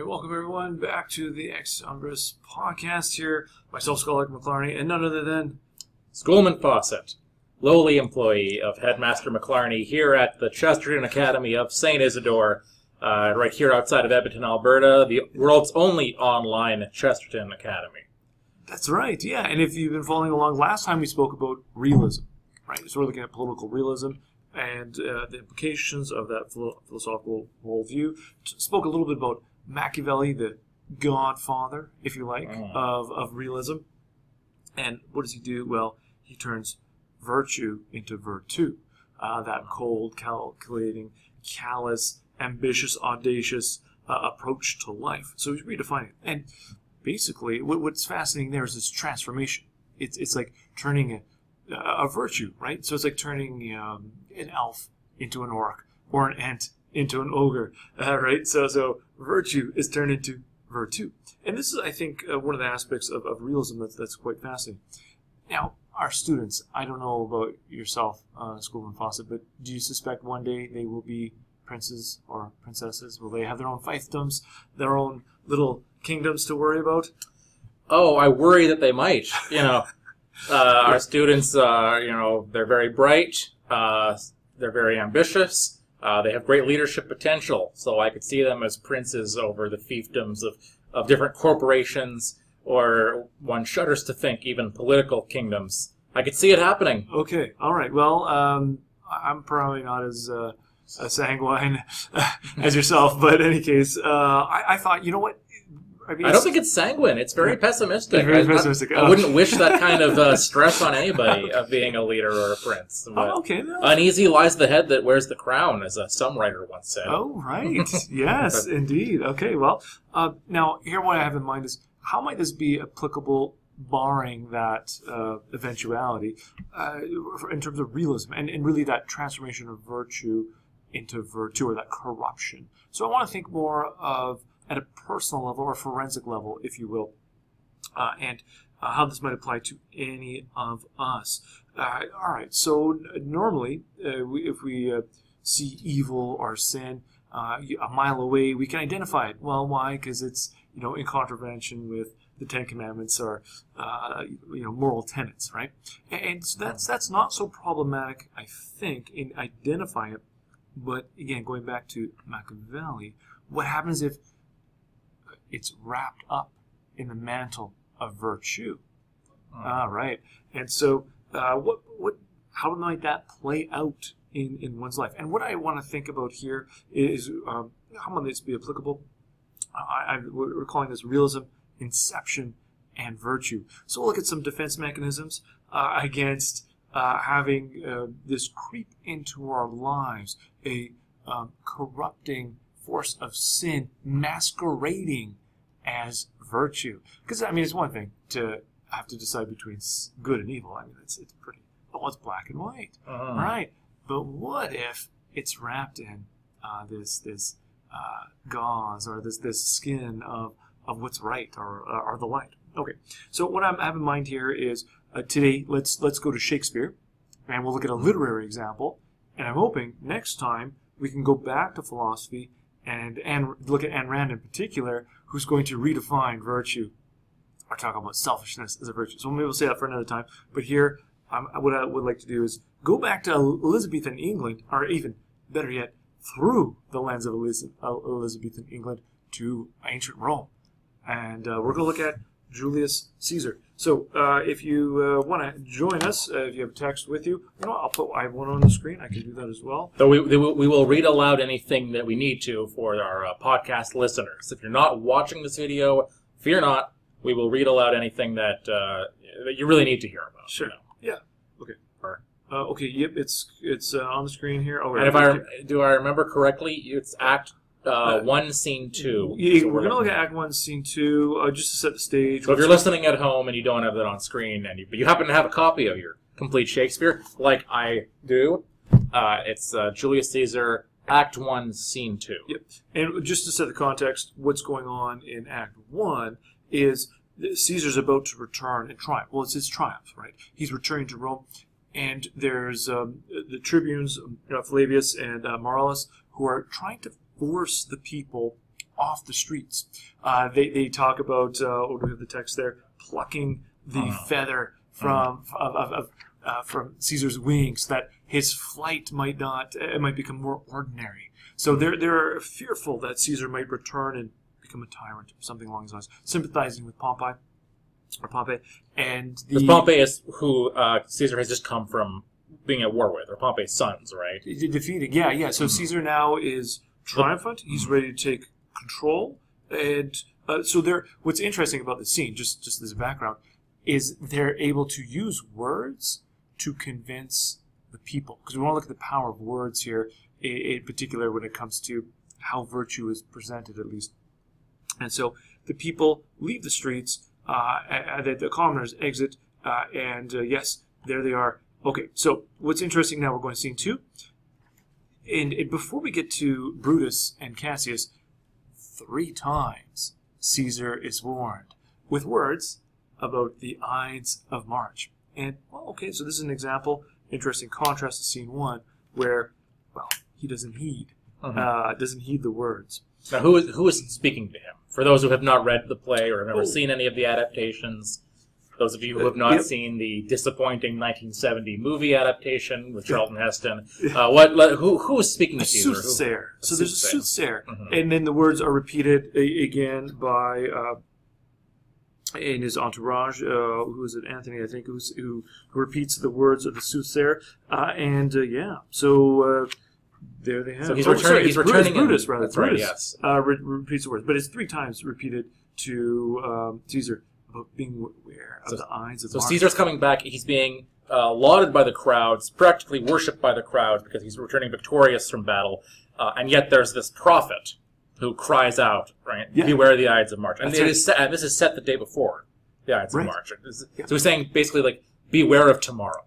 right, welcome everyone back to the Ex Umbris podcast here. Myself, Scholarch McLarney, and none other than Schoolman Fawcett, lowly employee of Headmaster McLarney here at the Chesterton Academy of St. Isidore, uh, right here outside of Edmonton, Alberta, the world's only online Chesterton Academy. That's right, yeah. And if you've been following along, last time we spoke about realism, right? So we're looking at political realism and uh, the implications of that philosophical worldview. Spoke a little bit about Machiavelli, the godfather, if you like, Mm. of, of realism. And what does he do? Well, he turns virtue into virtue. Uh, that cold, calculating, callous, ambitious, audacious uh, approach to life. So he's redefining it. And basically, what, what's fascinating there is this transformation. It's, it's like turning a, a virtue, right? So it's like turning um, an elf into an orc or an ant into an ogre, uh, right? So, so virtue is turned into virtue. And this is, I think, uh, one of the aspects of, of realism that's, that's quite fascinating. Now, our students, I don't know about yourself, uh, Schoolman Fawcett, but do you suspect one day they will be princes or princesses? Will they have their own fiefdoms, their own little kingdoms to worry about? Oh, I worry that they might. You know, uh, our students, uh, you know, they're very bright, uh, they're very ambitious, uh, they have great leadership potential. So I could see them as princes over the fiefdoms of, of different corporations, or one shudders to think even political kingdoms. I could see it happening. Okay, all right. Well, um, I'm probably not as uh, sanguine as yourself, but in any case, uh, I, I thought, you know what? I, mean, I don't think it's sanguine. It's very pessimistic. Very I- I- pessimistic. I, wouldn't wish that kind of uh, stress on anybody of being a leader or a prince. Oh, okay. no. uneasy lies the head that wears the crown, as uh, some writer once said. Oh, right. yes, indeed. Okay, well, uh, now here what I have in mind is how might this be applicable, barring that uh, eventuality, uh, in terms of realism and, and really that transformation of virtue into virtue or that corruption. So I want to think more of at a personal level or forensic level, if you will, uh, and uh, how this might apply to any of us. Uh, all right, so normally, uh, we, if we uh, see evil or sin uh, a mile away, we can identify it. Well, why? Because it's you know in contravention with the Ten Commandments or you know moral tenets, right? And, and so that's that's not so problematic, I think, in identifying it. But again, going back to Machiavelli, what happens if it's wrapped up in the mantle of virtue? Ah, right. And so, uh, what, what, how might that play out in, in one's life? And what I want to think about here is um, how might this be applicable? I, I, we're calling this realism, inception, and virtue. So we'll look at some defense mechanisms uh, against uh, having uh, this creep into our lives, a um, corrupting force of sin masquerading as virtue. Because I mean, it's one thing to have to decide between good and evil. I mean, it's it's pretty. Oh, it's black and white, Uh-huh. right? But what if it's wrapped in uh, this this uh, gauze or this this skin of of what's right or or the light? Okay. So what I'm, I have in mind here is uh, today. Let's let's go to Shakespeare, and we'll look at a literary example. And I'm hoping next time we can go back to philosophy and and look at Ayn Rand in particular, who's going to redefine virtue or talk about selfishness as a virtue. So maybe we'll say that for another time. But here, um, what I would like to do is go back to Elizabethan England, or even better yet, through the lens of Elizabethan England to ancient Rome. And uh, we're going to look at Julius Caesar. So uh, if you uh, want to join us, uh, if you have text with you, you know, I'll put I have one on the screen. I can do that as well. So we, will- we will read aloud anything that we need to for our uh, podcast listeners. If you're not watching this video, fear not. We will read aloud anything that, uh, that you really need to hear about. Sure. you know. Yeah. Okay. Or- Uh, okay. Yep. It's it's uh, on the screen here. Oh, And if I do, I remember correctly, it's Act uh, Uh, One, Scene Two. Yeah, we're gonna look at Act One, Scene Two, uh, just to set the stage. So if you're listening at home and you don't have that on screen, and you, but you happen to have a copy of your complete Shakespeare, like I do, uh, it's uh, Julius Caesar, Act One, Scene Two. Yep. And just to set the context, what's going on in Act One is that Caesar's about to return in triumph. Well, it's his triumph, right? He's returning to Rome, and there's um, the tribunes, uh, Flavius and uh, Marcellus, who are trying to force the people off the streets. Uh, they, they talk about, uh, oh, do we have the text there? Plucking the Uh-huh. feather from of, of, of, uh, from Caesar's wings, that his flight might not, uh, it might become more ordinary. So they're, they're fearful that Caesar might return and become a tyrant, or something along those lines, sympathizing with Pompey, or Pompey, and the Pompey is who uh, Caesar has just come from being at war with, or Pompey's sons, right? de- defeated. Yeah, yeah. So Caesar now is triumphant. He's ready to take control, and uh, so they're. What's interesting about the scene, just just as background, is they're able to use words to convince the people. Because we want to look at the power of words here, in, in particular when it comes to how virtue is presented, at least. And so the people leave the streets. Uh, the, the commoners exit, uh, and uh, yes, there they are. Okay, so what's interesting now? We're going to scene two. And, and before we get to Brutus and Cassius, three times Caesar is warned with words about the Ides of March. And, well, okay, so this is an example, interesting contrast to scene one, where, well, he doesn't heed, Mhm. uh, doesn't heed the words. Now, who is who is speaking to him? For those who have not read the play or have never Oh. seen any of the adaptations, those of you who have not Yep. seen the disappointing 1970 movie adaptation with Charlton Heston, uh, what who who is speaking to Caesar? Who- soothsayer. So there's a soothsayer. Mhm. And then the words are repeated again by uh, in his entourage. Uh, who is it? Anthony, I think, who's, who repeats the words of the soothsayer. Uh, and uh, yeah, so uh, there they have. So he's oh, returning- sorry, he's Brutus, returning in- Brutus, rather. that's right, yes. Uh, re- repeats the words, but it's three times repeated to um, Caesar about being aware of So- the Ides of So. Caesar's coming back. He's being uh, lauded by the crowds, practically worshipped by the crowds because he's returning victorious from battle. Uh, and yet there's this prophet who cries out, right? Yeah. Beware the Ides of March. And right. is set, and this is set the day before the Ides Right. of March. This- Yeah. So he's saying basically like, beware of tomorrow,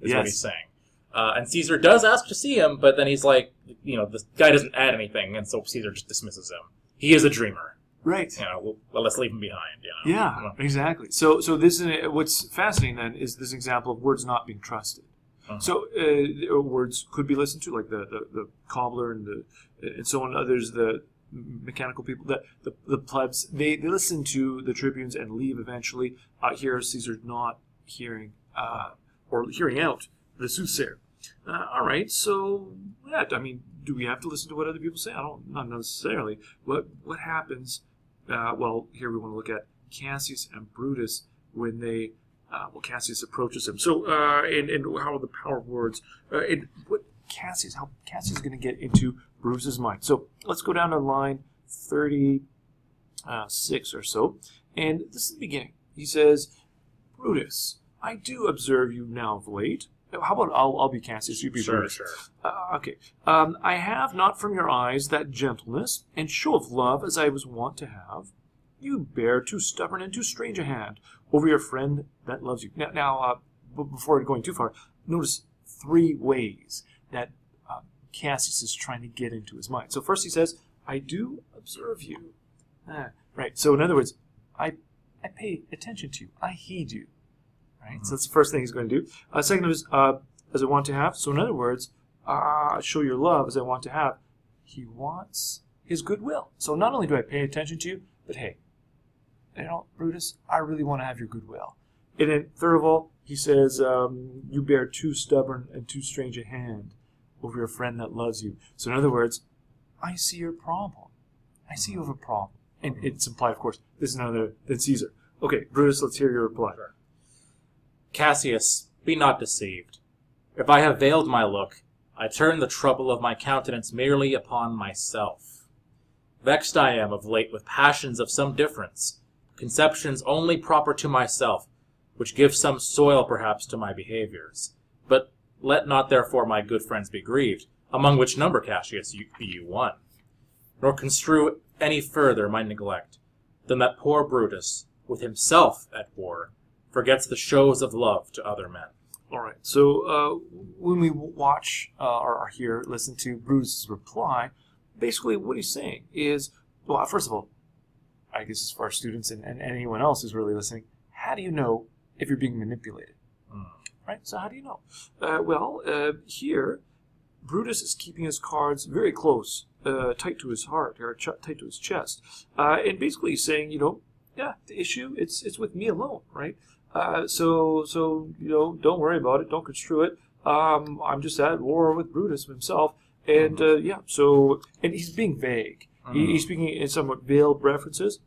is what he's saying. Uh, and Caesar does ask to see him, but then he's like, you know, this guy doesn't add anything, and so Caesar just dismisses him. He is a dreamer. Right. You know, well, well, let's leave them behind. You know? Yeah, Well, exactly. So, so this is what's fascinating then is this example of words not being trusted. Uh-huh. So, uh, words could be listened to, like the, the, the cobbler and the and so on. Others, the mechanical people, the the, the plebs, they, they listen to the tribunes and leave eventually. Uh, here, Caesar's not hearing uh, or hearing out the soothsayer. Uh, all right, so yeah, I mean, do we have to listen to what other people say? I don't, not necessarily. What what happens? Uh, well, here we want to look at Cassius and Brutus when they, uh, well, Cassius approaches him. So, uh, and, and how are the power of words, uh, and what Cassius, how Cassius is going to get into Brutus's mind. So let's go down to line thirty-six or so, and this is the beginning. He says, "Brutus, I do observe you now of late." How about I'll, I'll be Cassius, you be Sure, Brutus. sure. Uh, okay. Um, I have not from your eyes that gentleness and show of love as I was wont to have. You bear too stubborn and too strange a hand over your friend that loves you. Now, now uh, b- before going too far, notice three ways that uh, Cassius is trying to get into his mind. So first he says, "I do observe you." Ah, right. So in other words, I I pay attention to you. I heed you. Right. So that's the first thing he's going to do. Uh, second is uh, as I want to have. So in other words, uh, show your love as I want to have. He wants his goodwill. So not only do I pay attention to you, but hey, you know, Brutus, I really want to have your goodwill. And then third of all, he says, um, you bear too stubborn and too strange a hand over your friend that loves you. So in other words, I see your problem. I see you have a problem. And it's implied, of course, this is none other than Caesar. Okay, Brutus, let's hear your reply. Cassius, be not deceived. If I have veiled my look, I turn the trouble of my countenance merely upon myself. Vexed I am of late with passions of some difference, conceptions only proper to myself, which give some soil perhaps to my behaviors. But let not therefore my good friends be grieved, among which number, Cassius, you, be you one, nor construe any further my neglect, than that poor Brutus, with himself at war, forgets the shows of love to other men. All right. So uh, when we watch uh, or, hear, listen to Brutus's reply, basically what he's saying is, well, first of all, I guess as for our students and, and anyone else who's really listening, how do you know if you're being manipulated? Mm. Right. So how do you know? Uh, well, uh, here, Brutus is keeping his cards very close uh, tight to his heart or ch- tight to his chest, uh, and basically saying, you know, yeah, the issue it's it's with me alone, right? Uh, so so you know, don't worry about it, don't construe it. Um, I'm just at war with Brutus himself, and uh, yeah, so and he's being vague. He, he's speaking in somewhat veiled references,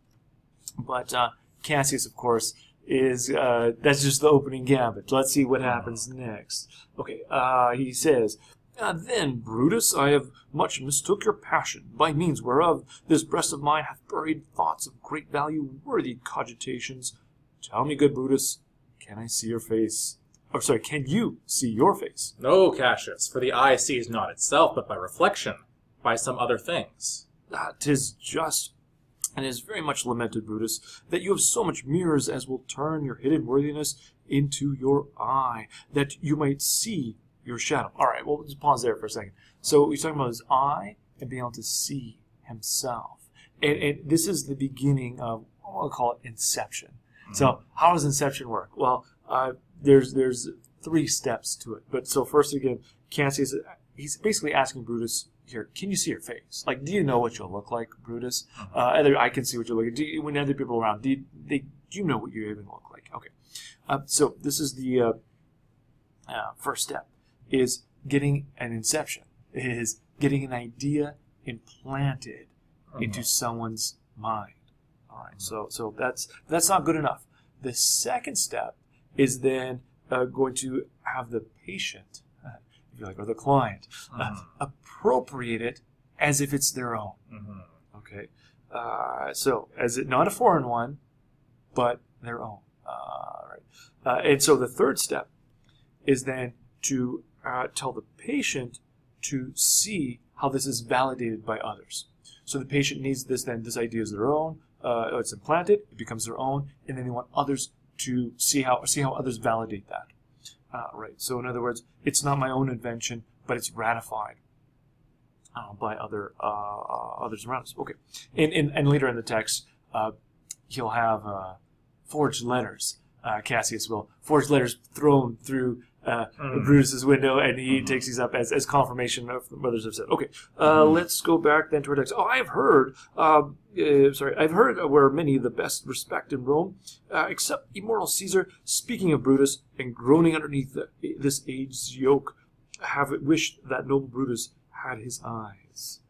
but uh, Cassius, of course, is uh, that's just the opening gambit. Let's see what happens next. Okay, uh, he says. "Ah, then, Brutus, I have much mistook your passion, by means whereof this breast of mine hath buried thoughts of great value, worthy cogitations. Tell me, good Brutus, can I see your face? Or sorry, can you see your face? No, Cassius, for the eye sees not itself, but by reflection, by some other things. Ah, 'tis just, and is very much lamented, Brutus, that you have so much mirrors as will turn your hidden worthiness into your eye, that you might see your shadow. All right, well, just pause there for a second. So he's talking about his eye and being able to see himself, and, and this is the beginning of I'll call it inception. So how does inception work? Well, uh, there's there's three steps to it. But so first again, Cassius he's basically asking Brutus here, can you see your face? Like, do you know what you'll look like, Brutus? Uh, other, I can see what you're looking. Do you, when other people are around, do you, they, do you know what you even look like? Okay. Uh, so this is the uh, uh, first step: is getting an inception. Is getting an idea implanted into someone's mind. So so that's that's not good enough. The second step is then uh, going to have the patient, uh, if you like, or the client, uh, appropriate it as if it's their own. Mhm. Okay. Uh, so, as it not a foreign one, but their own. Uh, right. Uh, and so the third step is then to uh, tell the patient to see how this is validated by others. So the patient needs this then, this idea is their own, uh, it's implanted, it becomes their own, and then they want others to see how see how others validate that. Uh, right. So in other words, it's not my own invention, but it's ratified uh, by other uh, uh, others around us. Okay, and, and and later in the text, uh, he'll have uh, forged letters. Uh, Cassius will forged letters thrown through uh, Brutus's window, and he takes these up as, as confirmation of what others have said. Okay, uh, let's go back then to our text. Oh, I've heard, um, uh, sorry, I've heard where many the best respect in Rome, uh, except immortal Caesar, speaking of Brutus and groaning underneath the, this age's yoke, have wished that noble Brutus had his eyes.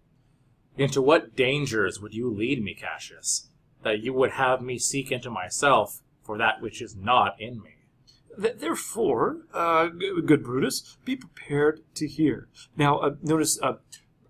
Into what dangers would you lead me, Cassius, that you would have me seek into myself for that which is not in me? Therefore, uh, good Brutus, be prepared to hear. Now, uh, notice uh,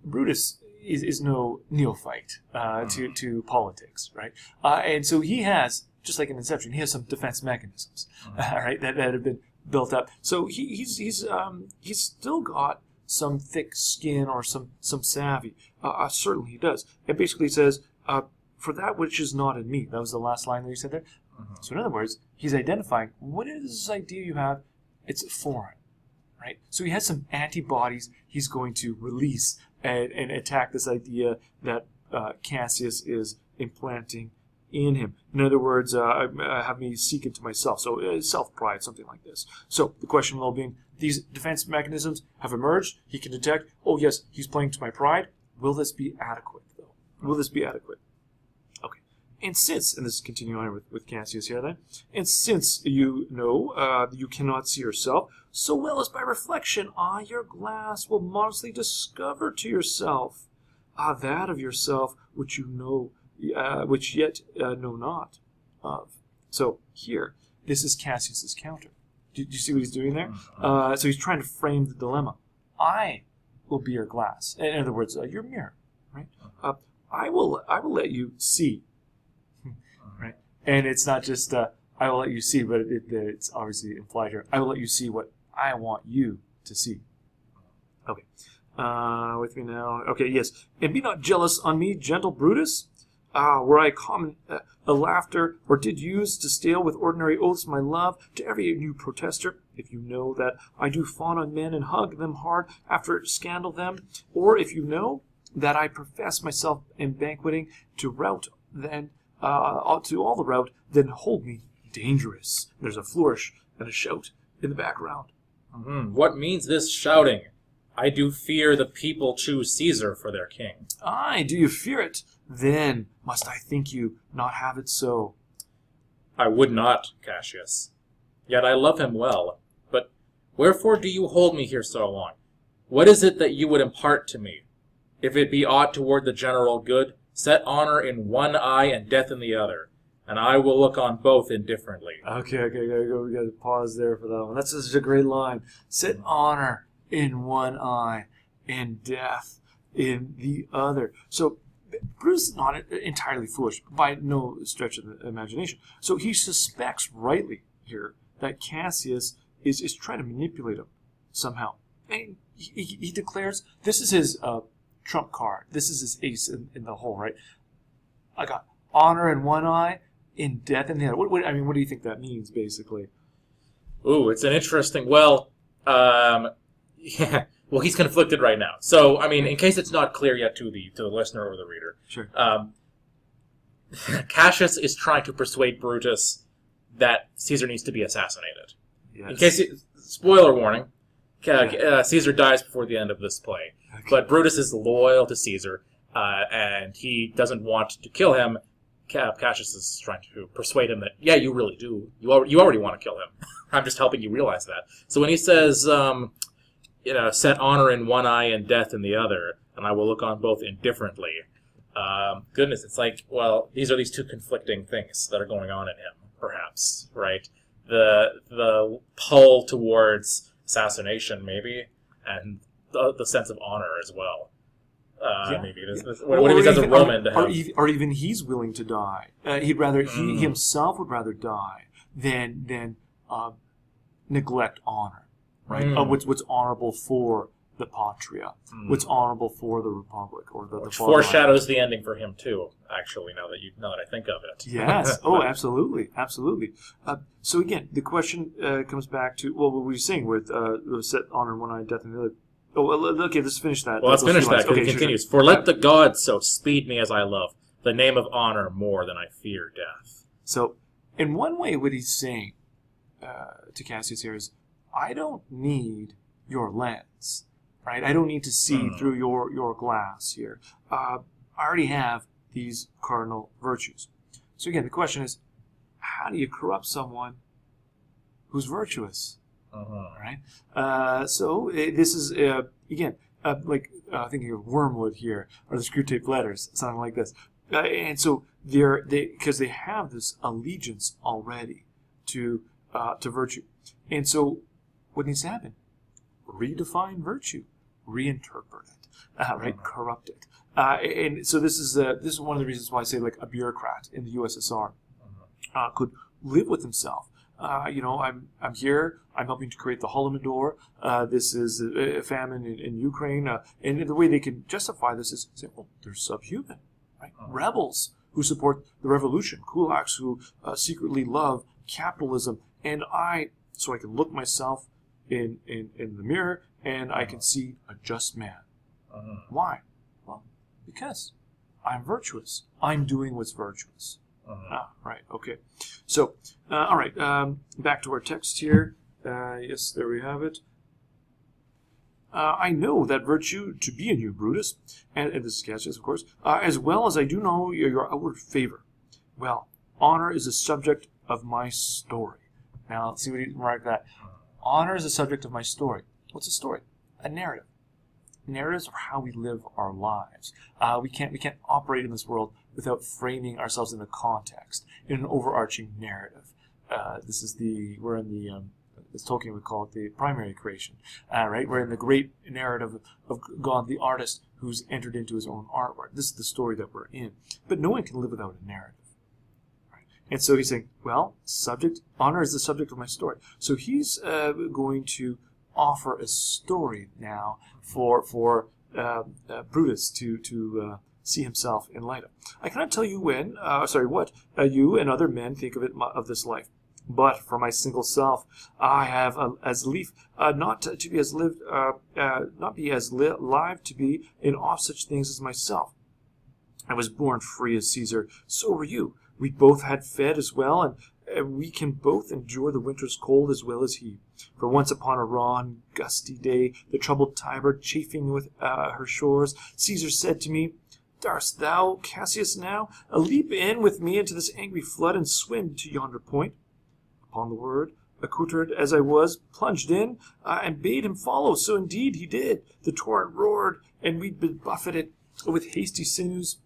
Brutus is, is no neophyte uh, to, to politics, right? Uh, and so he has, just like in Inception, he has some defense mechanisms, right, that, that have been built up. So he, he's he's um, he's still got some thick skin or some some savvy. Uh, uh, certainly he does. It basically says, uh, "For that which is not in me." That was the last line that he said there. So in other words, he's identifying what is this idea you have? It's foreign, right? So he has some antibodies he's going to release and, and attack this idea that uh, Cassius is implanting in him. In other words, uh, have me seek into myself. So uh, self pride, something like this. So the question will be: these defense mechanisms have emerged. He can detect. Oh yes, he's playing to my pride. Will this be adequate, though? Will this be adequate? And since, and this is continuing on with, with Cassius here then, and since you know uh, you cannot see yourself, so well as by reflection, ah, your glass will modestly discover to yourself, ah, that of yourself which you know, uh, which yet uh, know not of. So here, this is Cassius's counter. Do, do you see what he's doing there? Uh, so he's trying to frame the dilemma. I will be your glass. In other words, uh, your mirror, right? Uh, I will, I will let you see? And it's not just uh, I will let you see, but it, it's obviously implied here. I will let you see what I want you to see. Okay, uh, with me now. Okay, yes, and be not jealous on me, gentle Brutus. Ah, were I common uh, a laughter, or did use to stale with ordinary oaths my love to every new protester, if you know that I do fawn on men and hug them hard after scandal them, or if you know that I profess myself in banqueting to rout then uh, to all the rout, then hold me dangerous. There's a flourish and a shout in the background. Mhm. What means this shouting? I do fear the people choose Caesar for their king. Aye, do you fear it? Then must I think you not have it so. I would not, Cassius. Yet I love him well. But wherefore do you hold me here so long? What is it that you would impart to me? If it be aught toward the general good, set honor in one eye and death in the other, and I will look on both indifferently. Okay, okay, gotta go. We gotta pause there for that one. That's such a great line. Set honor in one eye and death in the other. So Brutus is not entirely foolish by no stretch of the imagination. So he suspects rightly here that Cassius is, is trying to manipulate him somehow. And he, he, he declares this is his uh, trump card. This is his ace in, in the hole, right? I got honor in one eye, in death in the other. What, what, I mean, what do you think that means, basically? Ooh, it's an interesting. Well, um, yeah. Well, he's conflicted right now. So, I mean, in case it's not clear yet to the to the listener or the reader, Sure. um, Cassius is trying to persuade Brutus that Caesar needs to be assassinated. Yes. In case, spoiler warning, uh, Caesar dies before the end of this play. But Brutus is loyal to Caesar, uh, and he doesn't want to kill him. Ca- Cassius is trying to persuade him that, yeah, you really do. You, al- you already want to kill him. I'm just helping you realize that. So when he says, um, you know, set honor in one eye and death in the other, and I will look on both indifferently. Um, goodness, it's like, well, these are these two conflicting things that are going on in him, perhaps, right? The the pull towards assassination, maybe, and the, the sense of honor as well. Uh, Yeah. Maybe this, what, what if he Or does a even- Roman or, or, have? or even he's willing to die. Uh, he'd rather he Mm. himself would rather die than than uh, neglect honor, right? Mm. What's what's honorable for the patria, Mm. what's honorable for the republic, or the, the Which fatherland. foreshadows the ending for him too. Actually, now that you now that I think of it. Yes. Oh, absolutely, absolutely. Uh, so again, the question uh, comes back to well, what were you saying with uh, set honor in one eye, death in the other? Oh, well, okay. Let's finish that. Well, let's finish that. because Okay, it sure, sure. continues. For let the gods so speed me as I love, the name of honor more than I fear death. So, in one way, what he's saying uh, to Cassius here is, I don't need your lens, right? I don't need to see Mm. through your your glass here. Uh, I already have these cardinal virtues. So again, the question is, how do you corrupt someone who's virtuous? Uh-huh. Right. Uh, so this is uh, again uh, like uh, thinking of Wormwood here, or the Screwtape Letters, something like this. Uh, and so they're they because they have this allegiance already to uh, to virtue, and so what needs to happen? Redefine virtue, reinterpret it, uh, right? Corrupt it. Uh, and so this is uh, this is one of the reasons why I say like a bureaucrat in the USSR uh, could live with himself. Uh, you know, I'm I'm here. I'm helping to create the Holodomor. Uh, this is a, a famine in, in Ukraine, uh, and the way they can justify this is say, "Well, they're subhuman, right? Rebels who support the revolution, kulaks who uh, secretly love capitalism, and I, so I can look myself in, in in the mirror and I can see a just man. Uh-huh. Why? Well, because I'm virtuous. I'm doing what's virtuous. Uh-huh. Ah, right. Okay. So, uh, all right. Um, back to our text here. Uh, yes, there we have it. Uh, I know that virtue to be in you, Brutus, and, and this is Cassius, of course, uh, as well as I do know your, your outward favor. Well, honor is the subject of my story. Now, let's see what he marked that. Honor is the subject of my story. What's a story? A narrative. Narratives are how we live our lives. Uh, we can't we can't operate in this world without framing ourselves in a context, in an overarching narrative. Uh, this is the we're in the um, as Tolkien would call it the primary creation, uh, right? We're in the great narrative of God, the artist who's entered into his own artwork. This is the story that we're in. But no one can live without a narrative. Right? And so he's saying, well, subject honor is the subject of my story. So he's uh, going to offer a story now for for uh, uh, Brutus to to uh, see himself in light of. I cannot tell you when, uh, sorry, what uh, you and other men think of it of this life. But for my single self, I have uh, as lief uh, not to, be as lived, uh, uh, not be as li- live to be in all such things as myself. I was born free as Caesar. So were you. We both had fed as well, and we can both endure the winter's cold as well as he. For once upon a raw and gusty day, the troubled Tiber chafing with uh, her shores, Caesar said to me, Darst thou, Cassius, now leap in with me into this angry flood and swim to yonder point? Upon the word, accoutred as I was, plunged in, uh, and bade him follow. So indeed he did. The torrent roared, and we had been buffeted with hasty sinews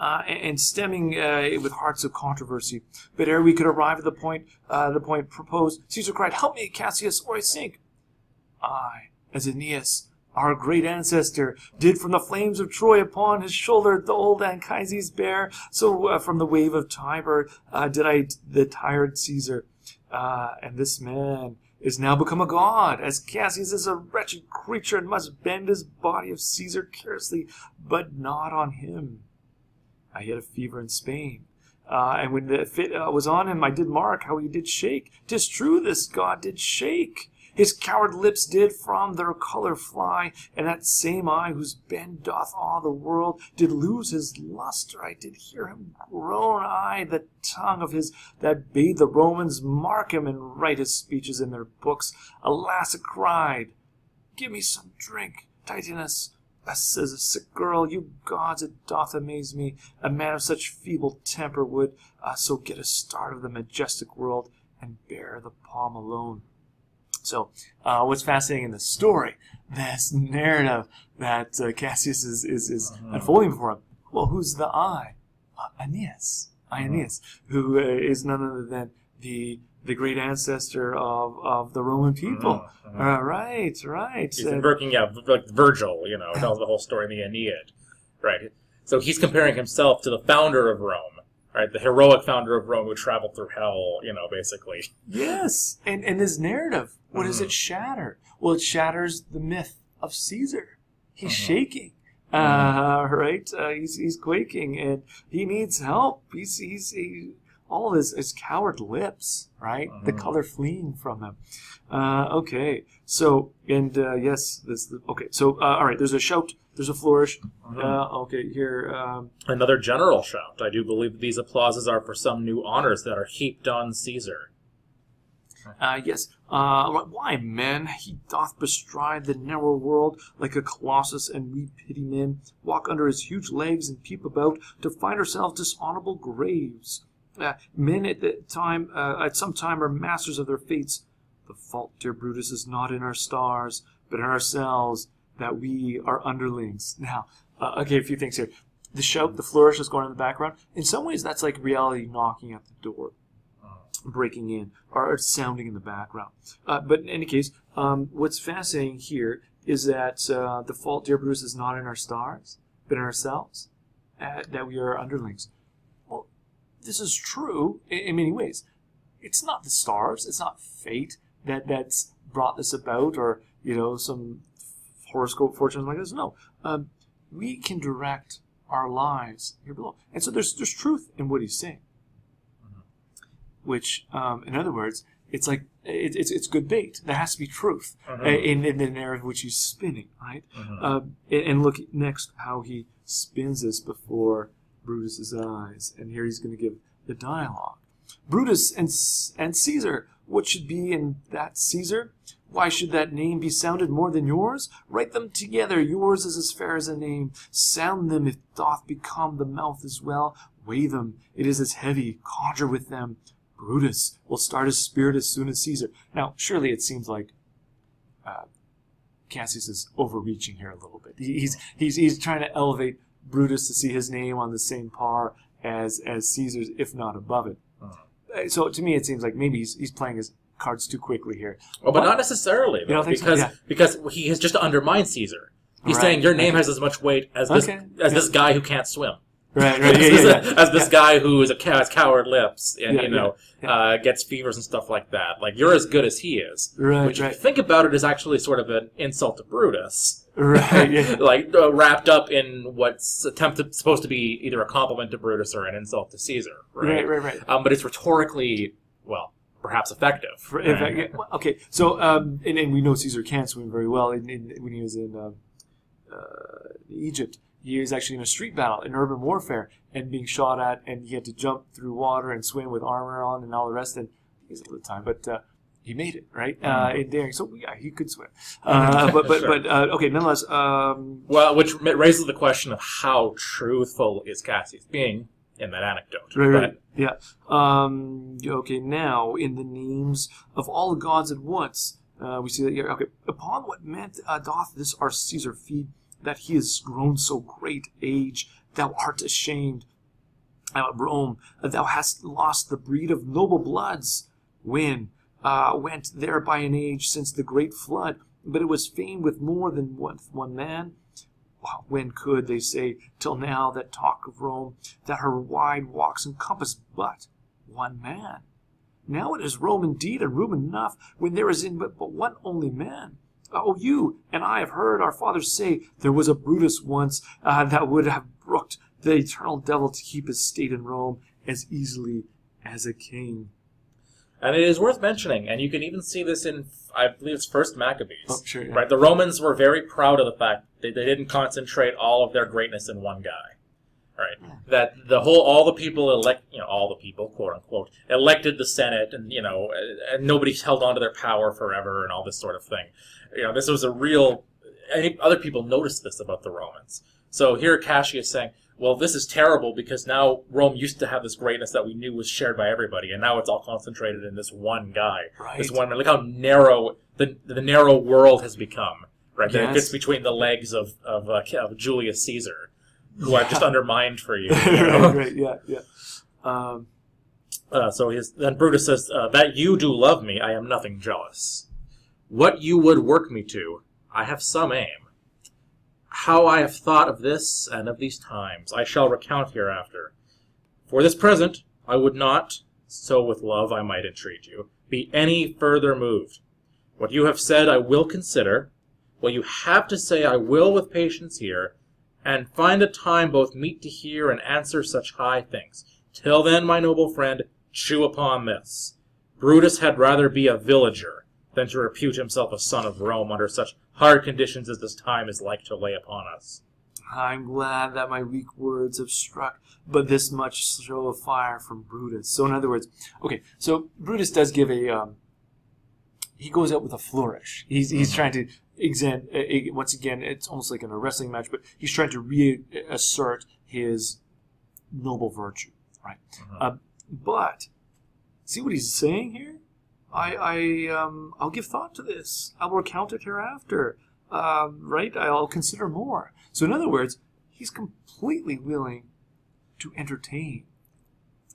uh, and stemming uh, with hearts of controversy. But ere we could arrive at the point, uh, the point proposed, Caesar cried, "Help me, Cassius, or I sink." I, as Aeneas, our great ancestor, did from the flames of Troy upon his shoulder the old Anchises bear, so uh, from the wave of Tiber uh, did I the tired Caesar. Uh, and this man is now become a god, as Cassius is a wretched creature and must bend his body of Caesar carelessly, but not on him. I had a fever in Spain. Uh, and when the fit uh, was on him, I did mark how he did shake. Tis true, this god did shake. His coward lips did from their color fly, and that same eye whose bend doth awe the world did lose his luster. I did hear him groan, aye, the tongue of his that bade the Romans mark him and write his speeches in their books. Alas, it cried, Give me some drink, Titinius, as a sick girl, you gods, it doth amaze me. A man of such feeble temper would uh, so get a start of the majestic world and bear the palm alone. So, uh, what's fascinating in the story, this narrative that uh, Cassius is, is, is uh-huh. unfolding before him. Well, who's the I? Uh, Aeneas. Uh-huh. Aeneas, who uh, is none other than the the great ancestor of, of the Roman people. Uh-huh. Uh, right, right. He's invoking, yeah, like Virgil, you know, tells the whole story in the Aeneid. Right. So he's comparing himself to the founder of Rome, right? The heroic founder of Rome who traveled through hell, you know, basically. Yes. And, and his narrative, what does it mm-hmm. shatter? Well, it shatters the myth of Caesar. He's mm-hmm. shaking. Uh, right? Uh, he's, he's quaking and he needs help. He's, he's, he, all his, his coward lips, right? The color fleeing from him. Uh, okay, so and uh, yes, this okay. So uh, all right, there's a shout, there's a flourish. Uh-huh. Uh, okay, here um, another general shout. I do believe these applauses are for some new honors that are heaped on Caesar. Uh, yes. Uh, why, men? He doth bestride the narrow world like a colossus, and we pity men walk under his huge legs and peep about to find ourselves dishonorable graves. Uh, men at the time, uh, at some time, are masters of their fates. The fault, dear Brutus, is not in our stars, but in ourselves, that we are underlings. Now, uh, okay, a few things here. The shout, the flourish is going on in the background. In some ways, that's like reality knocking at the door, breaking in, or, sounding in the background. Uh, but in any case, um, what's fascinating here is that uh, the fault, dear Brutus, is not in our stars, but in ourselves, uh, that we are underlings this is true in, in many ways. It's not the stars, it's not fate that that's brought this about, or you know some horoscope fortunes like this. No, um, we can direct our lives here below, and so there's there's truth in what he's saying. Mm-hmm. Which, um, in other words, it's like it, it's it's good bait. There has to be truth mm-hmm. in, in the narrative which he's spinning, right? Mm-hmm. Um, and, and, look next how he spins this before Brutus's eyes, and here he's going to give the dialogue. Brutus and, and Caesar, what should be in that Caesar? Why should that name be sounded more than yours? Write them together, yours is as fair as a name. Sound them if doth become the mouth as well. Weigh them, it is as heavy. Conjure with them. Brutus will start his spirit as soon as Caesar. Now, surely it seems like uh, Cassius is overreaching here a little bit. He's, he's, he's trying to elevate Brutus to see his name on the same par as as Caesar's, if not above it. Uh-huh. So to me, it seems like maybe he's, he's playing his cards too quickly here. Well, but, but not necessarily, though, because so? yeah. because he has just undermined Caesar. He's right. saying your name okay. has as much weight as this okay. as yeah. this guy who can't swim. Right, right, yeah, as, yeah, this, as this guy who is a has coward lips and you know uh, gets fevers and stuff like that. Like you're as good as he is. Right, which, right. if you think about it, is actually sort of an insult to Brutus. Right. Yeah. like uh, wrapped up in what's attempted supposed to be either a compliment to Brutus or an insult to Caesar. Right, right, right. right. Um, but it's rhetorically well perhaps effective. In fact, yeah. okay, so um, and, and, we know Caesar can swim very well in, in, when he was in uh, uh, Egypt he was actually in a street battle, in urban warfare, and being shot at, and he had to jump through water and swim with armor on and all the rest. And he's a little time, but uh, he made it right uh, in daring. So yeah, he could swim. Uh, but but Sure. but uh, okay, nonetheless. Um, Well, which raises the question of how truthful is Cassius being in that anecdote. Right, right. Yeah. Um, okay, now, in the names of all the gods at once, uh, we see that here. Okay, upon what meant uh, doth this our Caesar feed, that he is grown so great age, thou art ashamed. Uh, Rome, thou hast lost the breed of noble bloods. When uh, went there by an age since the great flood, but it was famed with more than one, one man. When could they say till now that talk of Rome that her wide walks encompass but one man? Now it is Rome indeed, and room enough when there is in but, but one only man. Oh, you and I have heard our fathers say there was a Brutus once uh, that would have brooked the eternal devil to keep his state in Rome as easily as a king. And it is worth mentioning, and you can even see this in, I believe it's First Maccabees. Oh, sure, yeah. Right, the Romans were very proud of the fact that they didn't concentrate all of their greatness in one guy. Right, that the whole, all the people elect, you know, all the people, quote unquote, elected the Senate, and you know, and nobody held on to their power forever, and all this sort of thing. You know, this was a real. Any other people noticed this about the Romans. So here Cassius saying, well, this is terrible because now Rome used to have this greatness that we knew was shared by everybody, and now it's all concentrated in this one guy. This one man. Look how narrow the the narrow world has become. Right, that it Yes. fits between the legs of of, uh, of Julius Caesar, who I've just undermined for you. you right, know? right, yeah, yeah. Um, Uh, so his, then Brutus says, uh, That you do love me, I am nothing jealous. What you would work me to, I have some aim. How I have thought of this and of these times, I shall recount hereafter. For this present, I would not, so with love I might entreat you, be any further moved. What you have said I will consider, what you have to say I will with patience hear, and find a time both meet to hear and answer such high things. Till then, my noble friend, chew upon this. Brutus had rather be a villager than to repute himself a son of Rome under such hard conditions as this time is like to lay upon us. I'm glad that my weak words have struck, but this much show of fire from Brutus. So, in other words, okay, so Brutus does give a. Um, he goes out with a flourish. He's, he's trying to exam. Uh, once again, it's almost like in a wrestling match, but he's trying to reassert his noble virtue, right? Uh, but see what he's saying here. I, I, um, I'll give thought to this. I will recount it hereafter. Um, right? I'll consider more. So, in other words, he's completely willing to entertain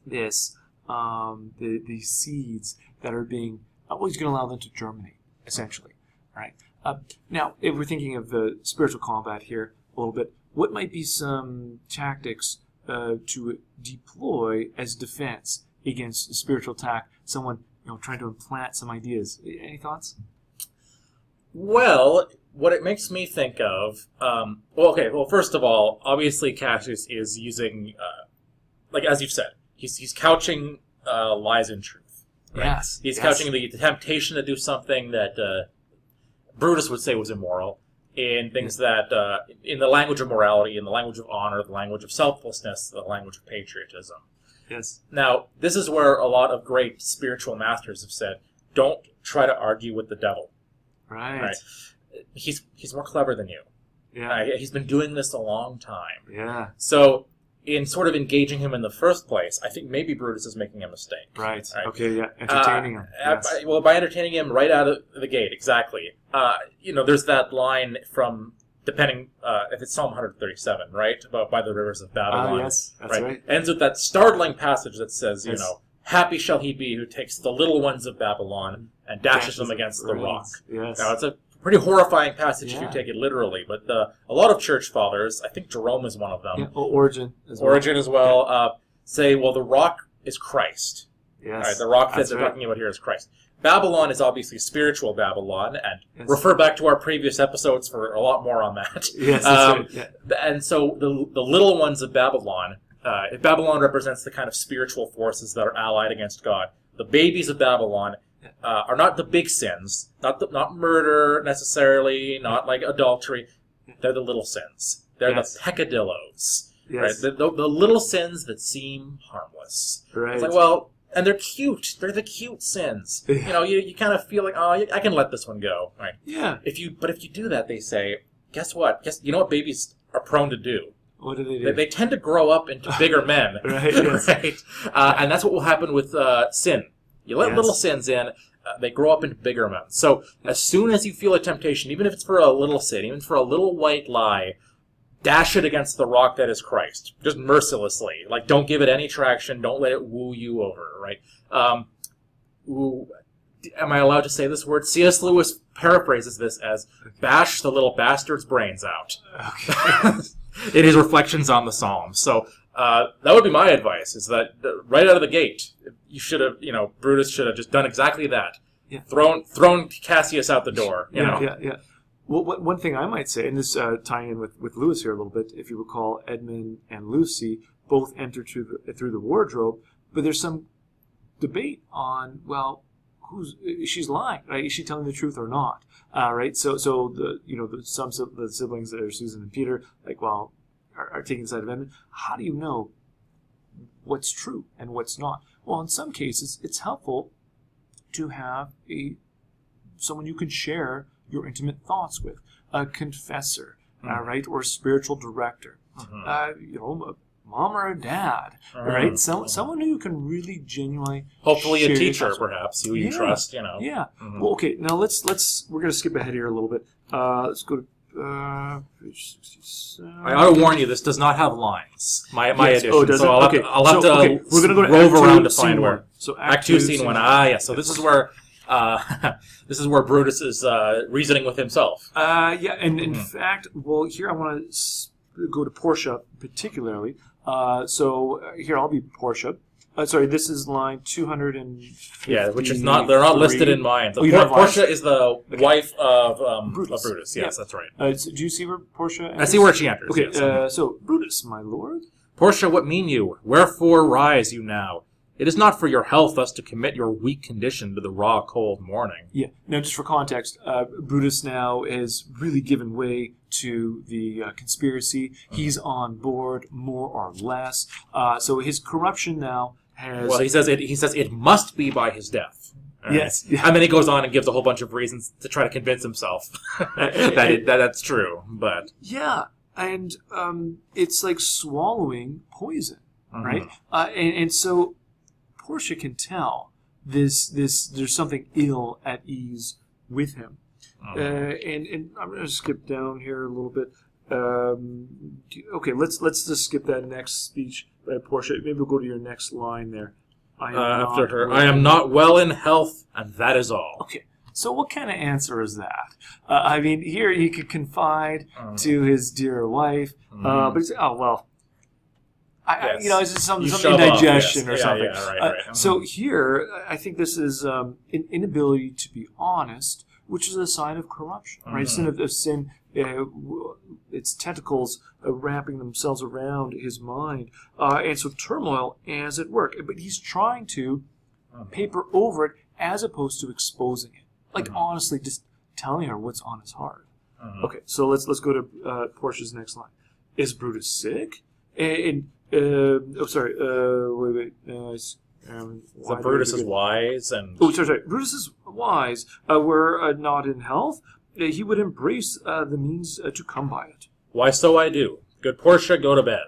this, um, the the seeds that are being. Well, he's going to allow them to germinate, essentially. Right. Uh, now, if we're thinking of the spiritual combat here a little bit, what might be some tactics uh, to deploy as defense against a spiritual attack? Someone you know trying to implant some ideas. Any thoughts? Well, what it makes me think of, um, well, okay, well, first of all, obviously Cassius is using, uh, like as you've said, he's he's couching uh, lies in truth. right? Yes. He's yes. couching the, the temptation to do something that uh, Brutus would say was immoral in things that, uh, in the language of morality, in the language of honor, the language of selflessness, the language of patriotism. Yes. Now, this is where a lot of great spiritual masters have said, don't try to argue with the devil. Right. Right. He's he's more clever than you. Yeah. Uh, he's been doing this a long time. Yeah. So, in sort of engaging him in the first place, I think maybe Brutus is making a mistake. Right. Right. Okay. Yeah. Entertaining Uh, him. uh, by- well, by entertaining him right out of the gate, exactly. Uh, you know, there's that line from, depending uh, if it's Psalm 137, right, about by the rivers of Ah, Babylon. yes. That's right. Ends with that startling passage that says, you Yes. know, happy shall he be who takes the little ones of Babylon and dashes, them against the rock. Yes. Now, it's a pretty horrifying passage if you take it literally, but the, a lot of church fathers, I think Jerome is one of them, yeah. Oh, Origen. As well. Origen as well, uh, say, well, the rock is Christ. Yes. All right, the rock that they're right. talking about here is Christ. Babylon is obviously spiritual Babylon, and Yes. refer back to our previous episodes for a lot more on that. Yes. Um, right. Yeah. And so the the little ones of Babylon, uh, if Babylon represents the kind of spiritual forces that are allied against God. The babies of Babylon uh, are not the big sins, not the, not murder necessarily, not like adultery. They're the little sins. They're Yes. the peccadillos, right? Yes. The, the, the little sins that seem harmless. right. It's like, well, and they're cute. They're the cute sins. You know, you, you kind of feel like, oh, I can let this one go, right? yeah. If you, but if you do that, they say, guess what? Guess you know what babies are prone to do. What do they do? They, they tend to grow up into bigger men, Right, yes. right? Uh, and that's what will happen with uh, sin. You let Yes. little sins in, uh, they grow up into bigger men. So as soon as you feel a temptation, even if it's for a little sin, even for a little white lie, dash it against the rock that is Christ, just mercilessly. Like, don't give it any traction. Don't let it woo you over, right? Um, woo, am I allowed to say this word? C.S. Lewis paraphrases this as "bash the little bastard's brains out." Okay. in his reflections on the Psalms. So uh, that would be my advice: is that right out of the gate, you should have, you know, Brutus should have just done exactly that. Yeah. Thrown, thrown Cassius out the door. You yeah, know. yeah, yeah. Well, what, one thing I might say, and this uh, tying in with, with Lewis here a little bit, if you recall, Edmund and Lucy both enter through the, through the wardrobe, but there's some debate on well, who's she's lying, right? Is she telling the truth or not? Uh, right. So, so the you know the some the siblings that are Susan and Peter, like, well, are, are taking the side of Edmund. How do you know what's true and what's not? Well, in some cases, it's helpful to have a someone you can share your intimate thoughts with, a confessor, uh, Mhm. right, or a spiritual director, Mhm. uh, you know, a mom or a dad, Mhm. right? So, Mhm. someone who you can really genuinely, Hopefully, a teacher, perhaps, who you Yeah. trust. You know. yeah. Mhm. Well, okay, now let's let's we're gonna skip ahead here a little bit. Uh, let's go to uh. I ought to warn you, this does not have lines. My my Yes. edition. Oh, so? I'll have, okay. to, I'll have so, to okay. We're gonna go to rove around to find where. So Act two, scene one. Ah, yes. So this is where uh, this is where Brutus is uh, reasoning with himself. Uh, yeah, and in Mhm. fact, well, here I want to go to Portia particularly. Uh, so uh, here I'll be Portia. Uh, sorry, this is line two hundred and Yeah, which is not they're not listed in mine. Oh, you lines? Portia is the wife of um, Brutus. of Brutus. Yes, Yeah. that's right. Uh, so do you see where Portia? I see where she enters. Okay, yes. uh, so Brutus, my lord. Portia, what mean you? Wherefore rise you now? It is not for your health thus to commit your weak condition to the raw, cold morning. Yeah. Now, just for context, uh, Brutus now has really given way to the uh, conspiracy. Mm-hmm. He's on board, more or less. Uh, so his corruption now has. Well, he says it. He says it must be by his death. Right? Yes, and then he goes on and gives a whole bunch of reasons to try to convince himself that, it, that that's true. But Yeah, and um, it's like swallowing poison, Mhm. right? Uh, and, and so Portia can tell this this there's something ill at ease with him. Mhm. Uh, and and I'm going to skip down here a little bit. Um, okay, let's let's just skip that next speech by Portia. Maybe we'll go to your next line there. I am uh, after her, well. I am not well in health, and that is all. Okay, so what kind of answer is that? Uh, I mean, here he could confide Mhm. to his dear wife, uh, Mhm. but he's, oh well. I, I- Yes. you know, it's just some, You some indigestion yes. or Yeah, something. yeah, right, Uh, right. Mhm. So here, I think this is um, an inability to be honest, which is a sign of corruption, right? Mhm. Sin of, of sin, uh, its tentacles uh, wrapping themselves around his mind, uh, and so turmoil as at work. But he's trying to Mhm. paper over it as opposed to exposing it, like Mhm. honestly, just telling her what's on his heart. Mhm. Okay, so let's let's go to uh, Portia's next line. Is Brutus sick? And, and uh, oh, sorry. Uh, wait, wait. Uh, um, do Brutus is wise, and Oh, sorry, sorry. Brutus is wise. Uh, were uh, not in health, uh, he would embrace uh, the means uh, to come by it. why so I do. Good Portia, go to bed.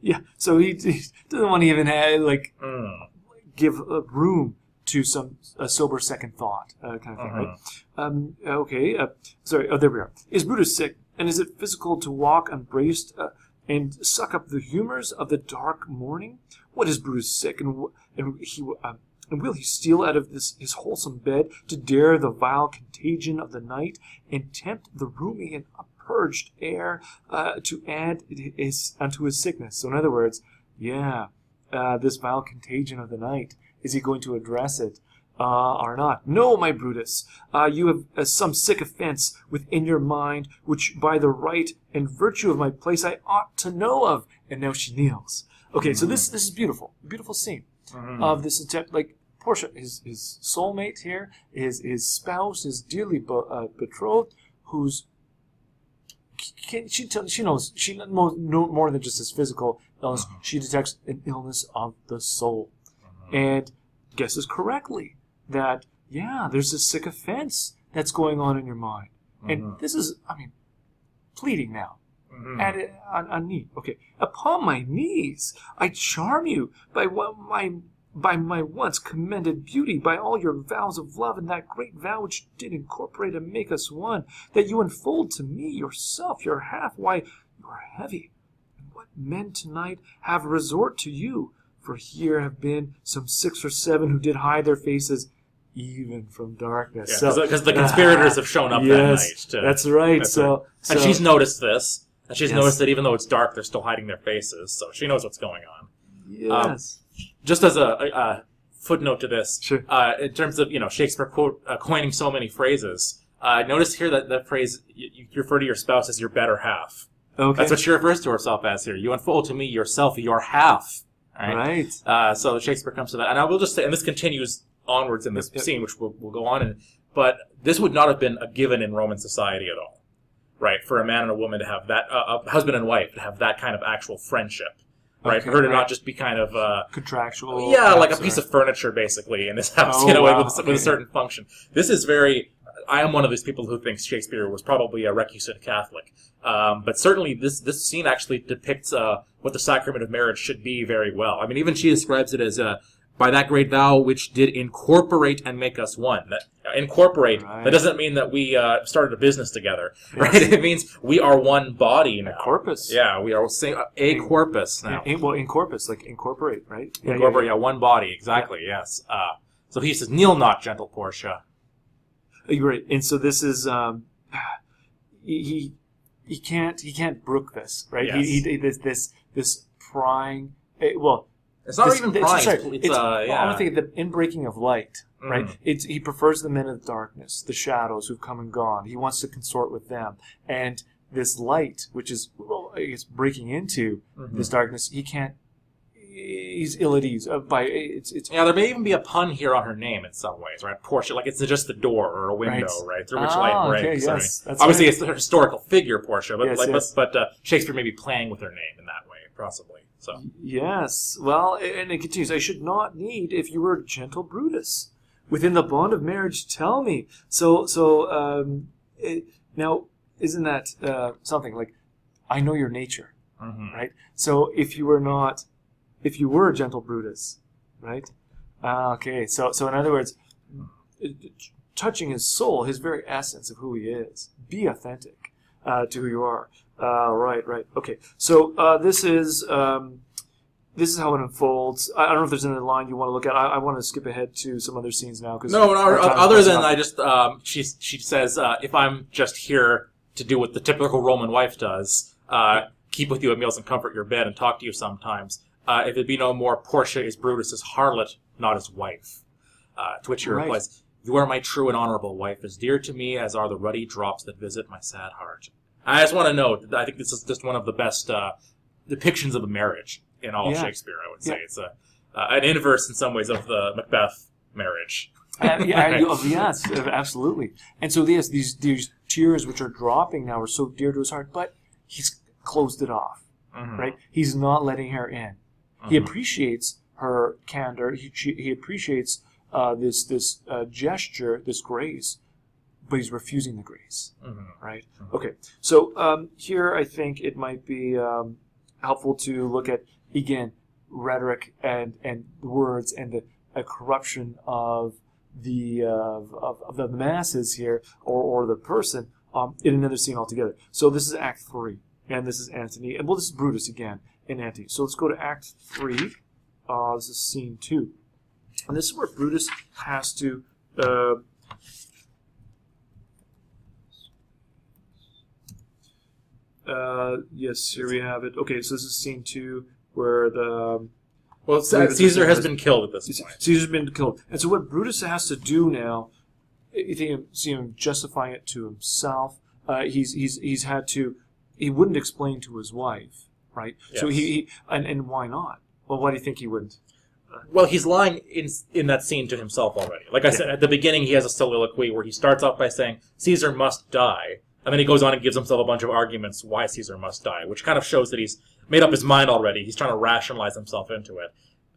Yeah. So he, he doesn't want to even have, like Mm. give uh, room to some a sober second thought uh, kind of thing, right? Um, okay. Uh, sorry. Oh, there we are. Is Brutus sick? And is it physical to walk unbraced uh, and suck up the humors of the dark morning? What is Brutus sick? And and he uh, and will he steal out of this his wholesome bed to dare the vile contagion of the night and tempt the roomy and purged air uh, to add his unto his sickness? So in other words, yeah, uh, this vile contagion of the night. Is he going to address it? Uh, or not. No, my Brutus, uh, you have uh, some sick offense within your mind, which by the right and virtue of my place I ought to know of. And now she kneels. Okay, so this this is beautiful, beautiful scene Mhm. of this attempt. Like Portia, his his soulmate here, his his spouse, his dearly be, uh, betrothed, who's can, she tell, she knows she knows more than just his physical illness. She detects an illness of the soul, and guesses correctly that yeah, there's a sick offense that's going on in your mind, and this is I mean, pleading now. Mhm. At it on, on knee. Okay. Upon my knees, I charm you by what my by my once commended beauty, by all your vows of love, and that great vow which did incorporate and make us one, that you unfold to me yourself, your half. Why, you are heavy. And what men tonight have resort to you? For here have been some six or seven who did hide their faces, even from darkness. Yeah, because the conspirators have shown up that yes, night. To, that's right. That's so, and so- she's noticed this. And she's Yes. noticed that even though it's dark, they're still hiding their faces. So she knows what's going on. yes. Just as a, a, a footnote to this, Sure. uh, in terms of you know Shakespeare quote uh, coining so many phrases, uh, notice here that the phrase you, you refer to your spouse as your better half. okay. That's what she refers to herself as here. You unfold to me yourself your half. Right. right. Uh, so Shakespeare comes to that, and I will just say, and this continues onwards in this Yep, yep. scene, which we'll, we'll go on in. But this would not have been a given in Roman society at all, right? For a man and a woman to have that, uh, a husband and wife to have that kind of actual friendship, right? Okay, For her to right. not just be kind of, uh, Contractual. yeah, like a piece or- of furniture, basically, in this house, Oh, you know, wow, with, a, with a certain function. This is very. I am one of those people who thinks Shakespeare was probably a recusant Catholic, um, but certainly this this scene actually depicts uh, what the sacrament of marriage should be very well. I mean, even she describes it as uh, by that great vow which did incorporate and make us one. That uh, incorporate Right. that doesn't mean that we uh, started a business together, Yes. right? It means we are one body now. A corpus. Yeah, we are say, a corpus now. In, well, in corpus, like incorporate, right? Yeah, Incorporate, yeah, one body, exactly, yes. Uh, so he says, kneel not, gentle Portia. You're right. And so this is um, he he, he can't he can't brook this, right? Yes. He, he this this this prying. eh, well, It's not this- even pride. sorry, It's, it's- uh, yeah. want to think the inbreaking of light, right? Mhm. It's he prefers the men of the darkness, the shadows who've come and gone. He wants to consort with them, and this light, which is well, I guess breaking into Mhm. this darkness, he can't. He's ill at ease uh, by it's it's Yeah, there may even be a pun here on her name in some ways, right? Portia, like it's just the door or a window, Right. right? Through which Ah, light okay, breaks. I mean, obviously, right. it's a historical figure Portia, but Yes, like, yes. but, but uh, Shakespeare may be playing with her name in that way, possibly. So Yes. Well, and it continues. I should not need if you were a gentle Brutus. Within the bond of marriage, tell me. So, so um, it, now, isn't that uh, something like I know your nature, mhm. right? So, if you were not, if you were a gentle Brutus, right? Ah, okay. So, so in other words, touching his soul, his very essence of who he is. Be authentic uh, to who you are. Uh, right, right. Okay. So uh, this is um, this is how it unfolds. I, I don't know if there's another line you want to look at. I, I want to skip ahead to some other scenes now because No, no, other than I just um, she she says uh, if I'm just here to do what the typical Roman wife does, uh, keep with you at meals and comfort your bed and talk to you sometimes. Uh, if it be no more, Portia is Brutus's harlot, not his wife. Uh, to which he Right. replies, "You are my true and honorable wife, as dear to me as are the ruddy drops that visit my sad heart." I just want to note that I think this is just one of the best uh, depictions of a marriage in all of Yeah. Shakespeare. I would say Yeah. it's a uh, an inverse in some ways of the Macbeth marriage. Uh, yes, absolutely. And so yes, these these tears which are dropping now are so dear to his heart, but he's closed it off. Mhm. Right? He's not letting her in. He Mhm. appreciates her candor. He she, he appreciates uh, this this uh, gesture, this grace, but he's refusing the grace. Mhm. Right? Okay. So um, here, I think it might be um, helpful to look at again rhetoric and and words and the a corruption of the uh, of, of the masses here or, or the person um, in another scene altogether. So this is Act three, and this is Antony, and well, this is Brutus again in Antony. So let's go to Act three. Uh, this is Scene two, and this is where Brutus has to. Uh, uh, yes, here we have it. Okay, so this is Scene two, where the Well, Caesar, Caesar has been killed at this Caesar- point. Caesar's been killed. And so what Brutus has to do now, you think him, see him justifying it to himself. Uh, he's he's he's had to. He wouldn't explain to his wife, right? So he, he and and why not? Well, why do you think he wouldn't? Well, he's lying in in that scene to himself already. Like I said at the beginning, he has a soliloquy where he starts off by saying Caesar must die, And then he goes on and gives himself a bunch of arguments why Caesar must die, which kind of shows that he's made up his mind already. He's trying to rationalize himself into it.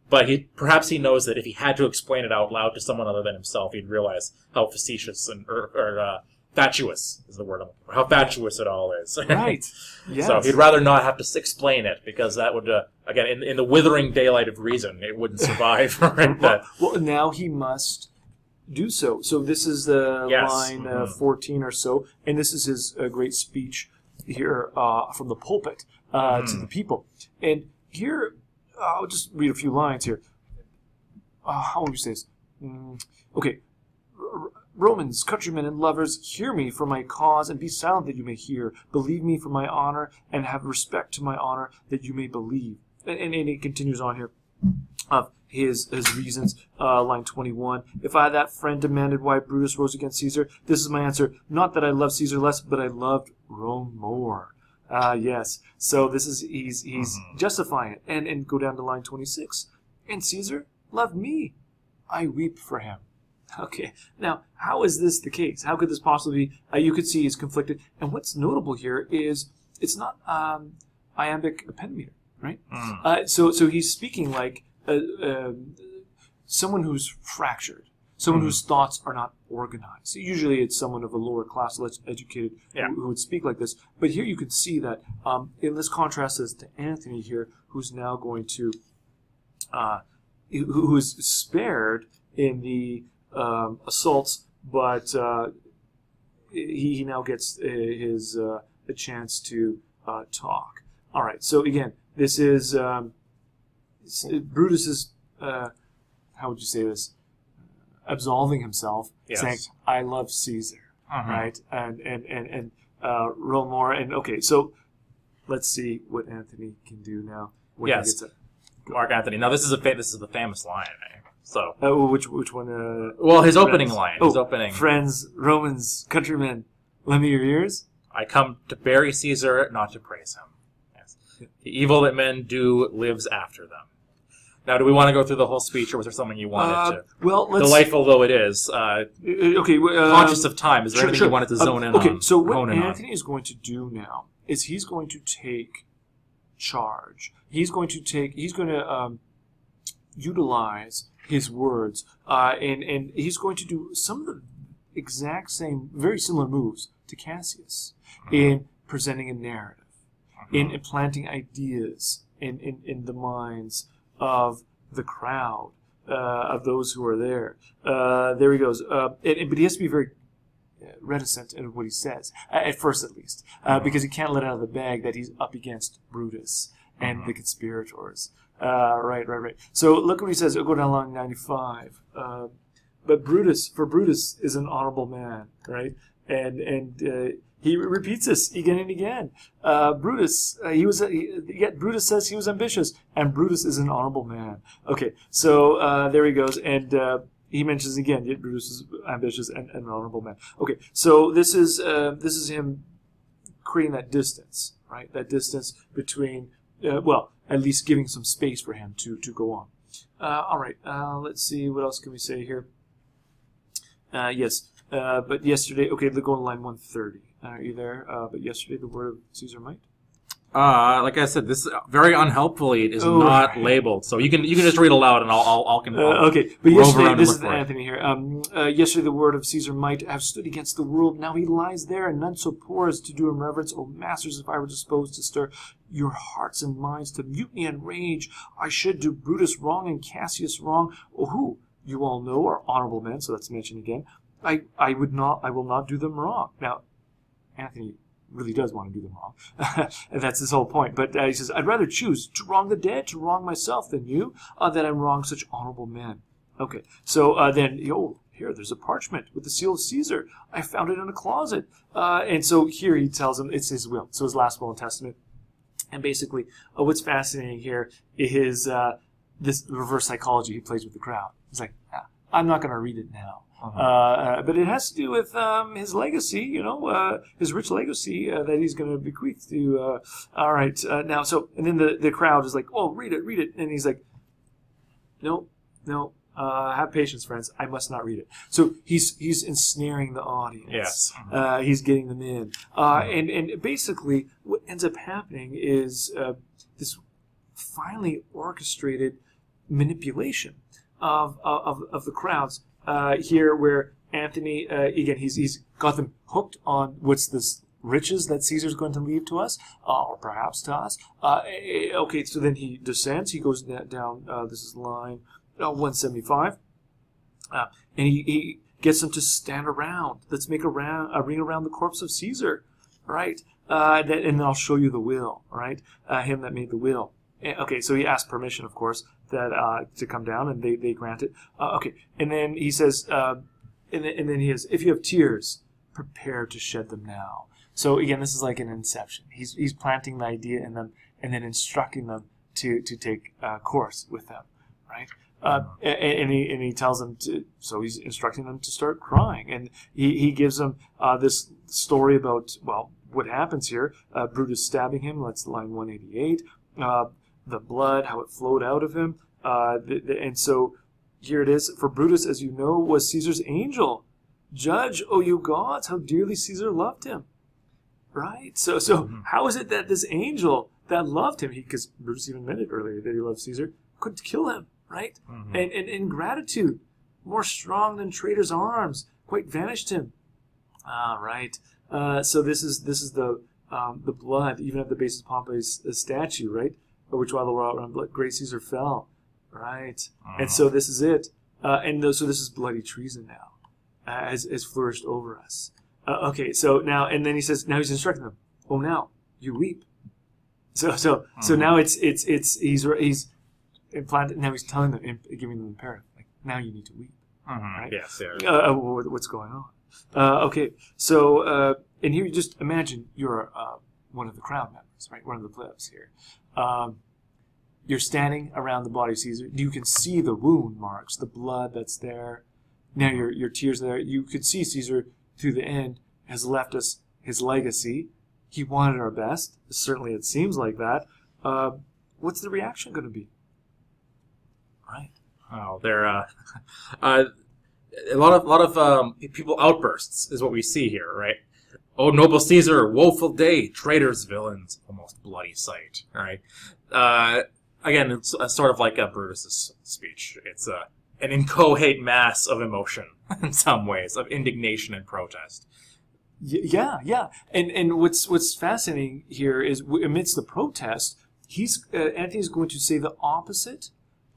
But he perhaps he knows that if he had to explain it out loud to someone other than himself, he'd realize how facetious and or, or uh, fatuous is the word. I'm looking for, How fatuous it all is. Right. Yes. So he'd rather not have to explain it because that would, uh, again, in, in the withering daylight of reason, it wouldn't survive. right? well, well, now he must do so. So this is the Yes. line uh, Mhm. 14 or so, and this is his uh, great speech here uh, from the pulpit uh, to Mhm. the people. And here, uh, I'll just read a few lines here. Uh, how would you say this? Mm, okay. Romans, countrymen, and lovers, hear me for my cause, and be silent that you may hear. Believe me for my honor, and have respect to my honor, that you may believe. And, and, and it continues on here of his his reasons. Uh, line twenty one. If I that friend demanded why Brutus rose against Caesar, this is my answer: not that I love Caesar less, but I loved Rome more. Ah, yes. So this is he's he's Mhm. justifying it, and and go down to line twenty six. And Caesar loved me. I weep for him. Okay. Now, how is this the case? How could this possibly be? Uh, you could see he's conflicted. And what's notable here is it's not um, iambic pentameter, right? Mm. Uh, so, so he's speaking like uh, um someone who's fractured, someone Mhm. whose thoughts are not organized. Usually, it's someone of a lower class, less educated, Yeah. who, who would speak like this. But here, you can see that um, in this contrast as to Anthony here, who's now going to, uh, who who is spared in the um, assaults, but uh, he, he now gets uh, his uh, a chance to uh, talk. All right. So again, this is um, s- Brutus is uh, how would you say this? Absolving himself, Yes. saying, "I love Caesar." Mhm. Right, and and and and uh, Rome more, and okay. So let's see what Anthony can do now. When Yes. He gets a, Mark Anthony. Now this is a fa- this is the famous line. eh? So uh, which which one? Uh, well, his opening Friends. line. Oh, His opening. Friends, Romans, countrymen, lend me your ears. I come to bury Caesar, not to praise him. Yes. The evil that men do lives after them. Now, do we want to go through the whole speech, or was there something you wanted Uh, to? well, let's. Delightful though it is, uh, uh, Okay. Uh, conscious of time. Is there sure, anything sure. you wanted to Um, zone in on? okay, on? so what hone in on? Anthony is going to do now is he's going to take charge. He's going to take. He's going to um, utilize his words, uh, and and he's going to do some of the exact same, very similar moves to Cassius in presenting a narrative, in implanting ideas in, in, in the minds of the crowd, uh, of those who are there. Uh, there he goes. Uh, and, and- but he has to be very uh, reticent in what he says, at first at least, uh, because he can't let out of the bag that he's up against Brutus and the conspirators. Uh, right, right, right. So look what he says. It'll go down line 95. Uh, but Brutus, for Brutus, is an honorable man, right? And and uh, he repeats this again and again. Uh, Brutus, uh, he was, uh, he, yet Brutus says he was ambitious, and Brutus is an honorable man. Okay, so uh, there he goes, and uh, he mentions again, yet Brutus is ambitious and, and an honorable man. Okay, so this is uh, this is him creating that distance, right? That distance between, well, at least giving some space for him to to go on. Uh, all right, uh, let's see what else can we say here. Uh, yes, uh, but yesterday, okay, let's go on line 130. Uh, are you there? Uh, but yesterday, the word of Caesar might. Uh, like I said, this very unhelpfully is Oh. not labeled, so you can you can just read aloud, and I'll I'll, I'll can. Uh, okay, but yesterday, this is. Anthony here. Um, uh, yesterday, the word of Caesar might have stood against the world. Now he lies there, and none so poor as to do him reverence. O masters, if I were disposed to stir your hearts and minds to mutiny and rage, I should do Brutus wrong and Cassius wrong, Oh, who you all know are honorable men. So that's mentioned again. I, I would not, I will not do them wrong. Now, Anthony really does want to do them wrong. and that's his whole point. But uh, he says, I'd rather choose to wrong the dead, to wrong myself than you, uh, that I wrong such honorable men. Okay, so uh, then, oh, here, there's a parchment with the seal of Caesar. I found it in a closet. Uh, and so here he tells him it's his will. So his last will and testament. And basically, uh, what's fascinating here is uh, this reverse psychology he plays with the crowd. He's like, ah, I'm not going to read it now. Uh-huh. Uh, but it has to do with um, his legacy, you know, uh, his rich legacy uh, that he's going to bequeath to. Uh, all right, uh, now so, and then the, the crowd is like, "Oh, read it, read it," and he's like, "No, no, Uh, have patience, friends. I must not read it. So he's he's ensnaring the audience. Yes. Uh, he's getting them in, uh, and and basically what ends up happening is uh, this finely orchestrated manipulation of of, of the crowds uh, here, where Anthony uh, again he's he's got them hooked on what's this riches that Caesar's going to leave to us, uh, or perhaps to us. Uh, eh, okay, so then he descends. He goes down. Uh, this is line uh, 175, uh, and he, he gets them to stand around. Let's make a, a ring around the corpse of Caesar, right? Uh, that, and I'll show you the will, right? Him that made the will. Eh, Okay, so he asked permission, of course, that uh, to come down, and they, they grant it. Uh, okay, and then he says, uh, and, then, and then he says, if you have tears, prepare to shed them now. So again, this is like an inception. He's he's planting the idea in them, and then instructing them to to take uh, course with them, right? Uh, a- a- and he and he tells them to. So he's instructing them to start crying, and he he gives them uh, this story about well what happens here. Uh, Brutus stabbing him. That's line one eighty eight. The blood, how it flowed out of him, uh, the, the, and so here it is. For Brutus, as you know, was Caesar's angel. Judge, O you gods, how dearly Caesar loved him. Right? So, so how is it that this angel that loved him, because Brutus even admitted earlier that he loved Caesar, could kill him, right? Mhm. And, and in gratitude, more strong than traitor's arms, quite vanished him. Ah, right. Uh, so this is this is the um, the blood, even at the base of Pompey's uh, statue, right? Which while the world around blood, great Caesar fell, right? And so this is it. Uh, and th- so this is bloody treason now, uh, has, has flourished over us. Uh, okay, so now, and then he says, now he's instructing them. Oh, now you weep. So, so, so Mhm. now it's it's it's he's he's implanted. Now he's telling them, imp- giving them imperative, like now you need to weep. Mhm. Right. Yes. Yeah. Uh, uh, what's going on? Uh, okay, so uh, and here you just imagine you're uh, one of the crowd members, right? One of the plebs here. Um, you're standing around the body of Caesar. You can see the wound marks, the blood that's there. Now your your tears are there. You could see Caesar through the end has left us his legacy. He wanted our best. Certainly, it seems like that. Uh, what's the reaction going to be? Right. Oh, they're uh, uh, a lot of lot of um, people outbursts is what we see here, right? Oh, noble Caesar, woeful day, traitors, villains, almost bloody sight. Right? Uh, again, it's uh, sort of like a Brutus's speech. It's a an inchoate mass of emotion in some ways, of indignation and protest. Y- Yeah, yeah, and and what's what's fascinating here is amidst the protest, he's uh, Anthony's going to say the opposite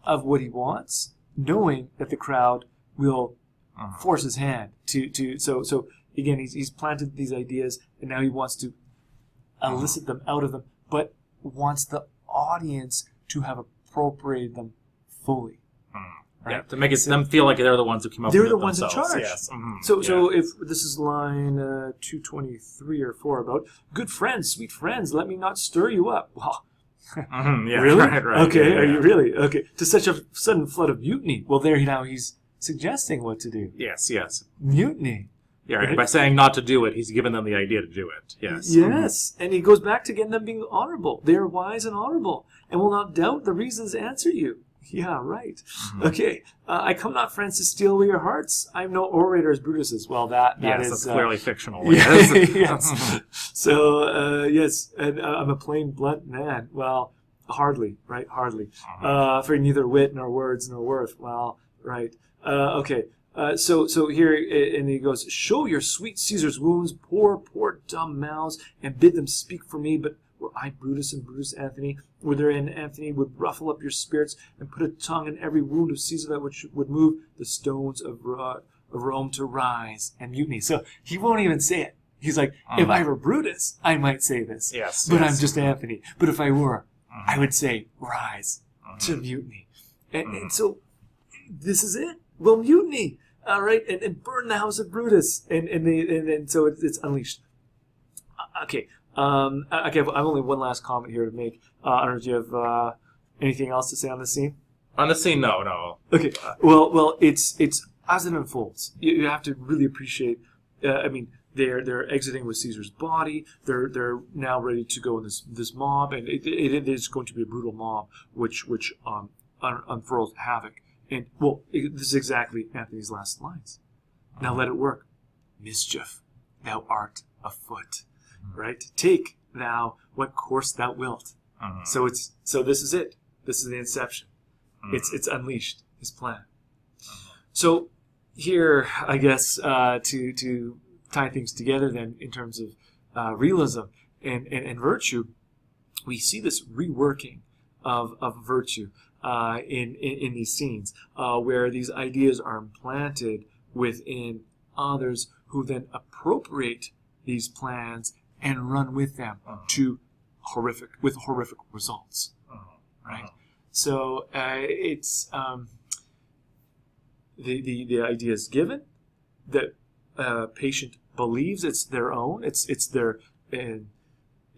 of what he wants, knowing that the crowd will Uh-huh. force his hand to to so so again he's he's planted these ideas and now he wants to elicit them out of them, but wants the audience to have appropriated them fully. Yeah, Right. to make it them feel like they're the ones who came up They're with the it ones in charge. Yes. mhm, So, yeah. so if this is line uh, two twenty three or four about good friends, sweet friends, let me not stir you up. Well, Mhm, yeah, really? right, right, okay, yeah, are you really okay? To such a sudden flood of mutiny. Well, there now he's suggesting what to do. Yes, yes. Mutiny. Yeah, right. By saying not to do it, he's given them the idea to do it. Yes. Yes, and he goes back to getting them being honorable. They are wise and honorable, and will not doubt the reasons answer you. Yeah, right. Mm-hmm. Okay, uh, I come not, friends, to steal away your hearts. I'm no orator as Brutus is. Well, that that Yes, is that's uh, clearly fictional. Yes. yes. So uh, yes, and uh, I'm a plain blunt man. Well, hardly, right? Hardly. Uh, for neither wit nor words nor worth. Well, right. Uh, okay. Uh, so so here uh, and he goes, show your sweet Caesar's wounds, poor poor dumb mouths, and bid them speak for me. But were I Brutus and Brutus Anthony, were there in Anthony would ruffle up your spirits and put a tongue in every wound of Caesar that which would move the stones of, Ro- of Rome to rise and mutiny. So he won't even say it. He's like, if I were Brutus, I might say this. Yes, But yes. I'm just Anthony. But if I were, Mhm. I would say rise to Mhm. mutiny. And, and so this is it. Well, mutiny. All right. And, and burn the house of Brutus. And and, they, and, and so it's, it's unleashed. Uh, Okay. Um, uh, okay. I've only one last comment here to make. Uh, I don't know if you have uh, anything else to say on this scene. On the scene, no, no. Okay. Well, well, it's it's as it unfolds. You, you have to really appreciate. Uh, I mean, they're they're exiting with Caesar's body. They're they're now ready to go in this this mob, and it, it, it is going to be a brutal mob, which which um un, unfurls havoc And well, this is exactly Anthony's last lines. Now let it work. Mischief, thou art afoot. Right? Take thou what course thou wilt. Mhm. So it's so this is it. This is the inception. Mhm. It's it's unleashed his plan. So here, I guess uh, to to tie things together, then in terms of uh, realism and, and and virtue, we see this reworking of of virtue uh, in, in in these scenes uh, where these ideas are implanted within others who then appropriate these plans and run with them Mhm. to horrific with horrific results Mhm. right? So uh, it's um, the, the the idea is given, that uh, patient believes it's their own, it's it's their uh,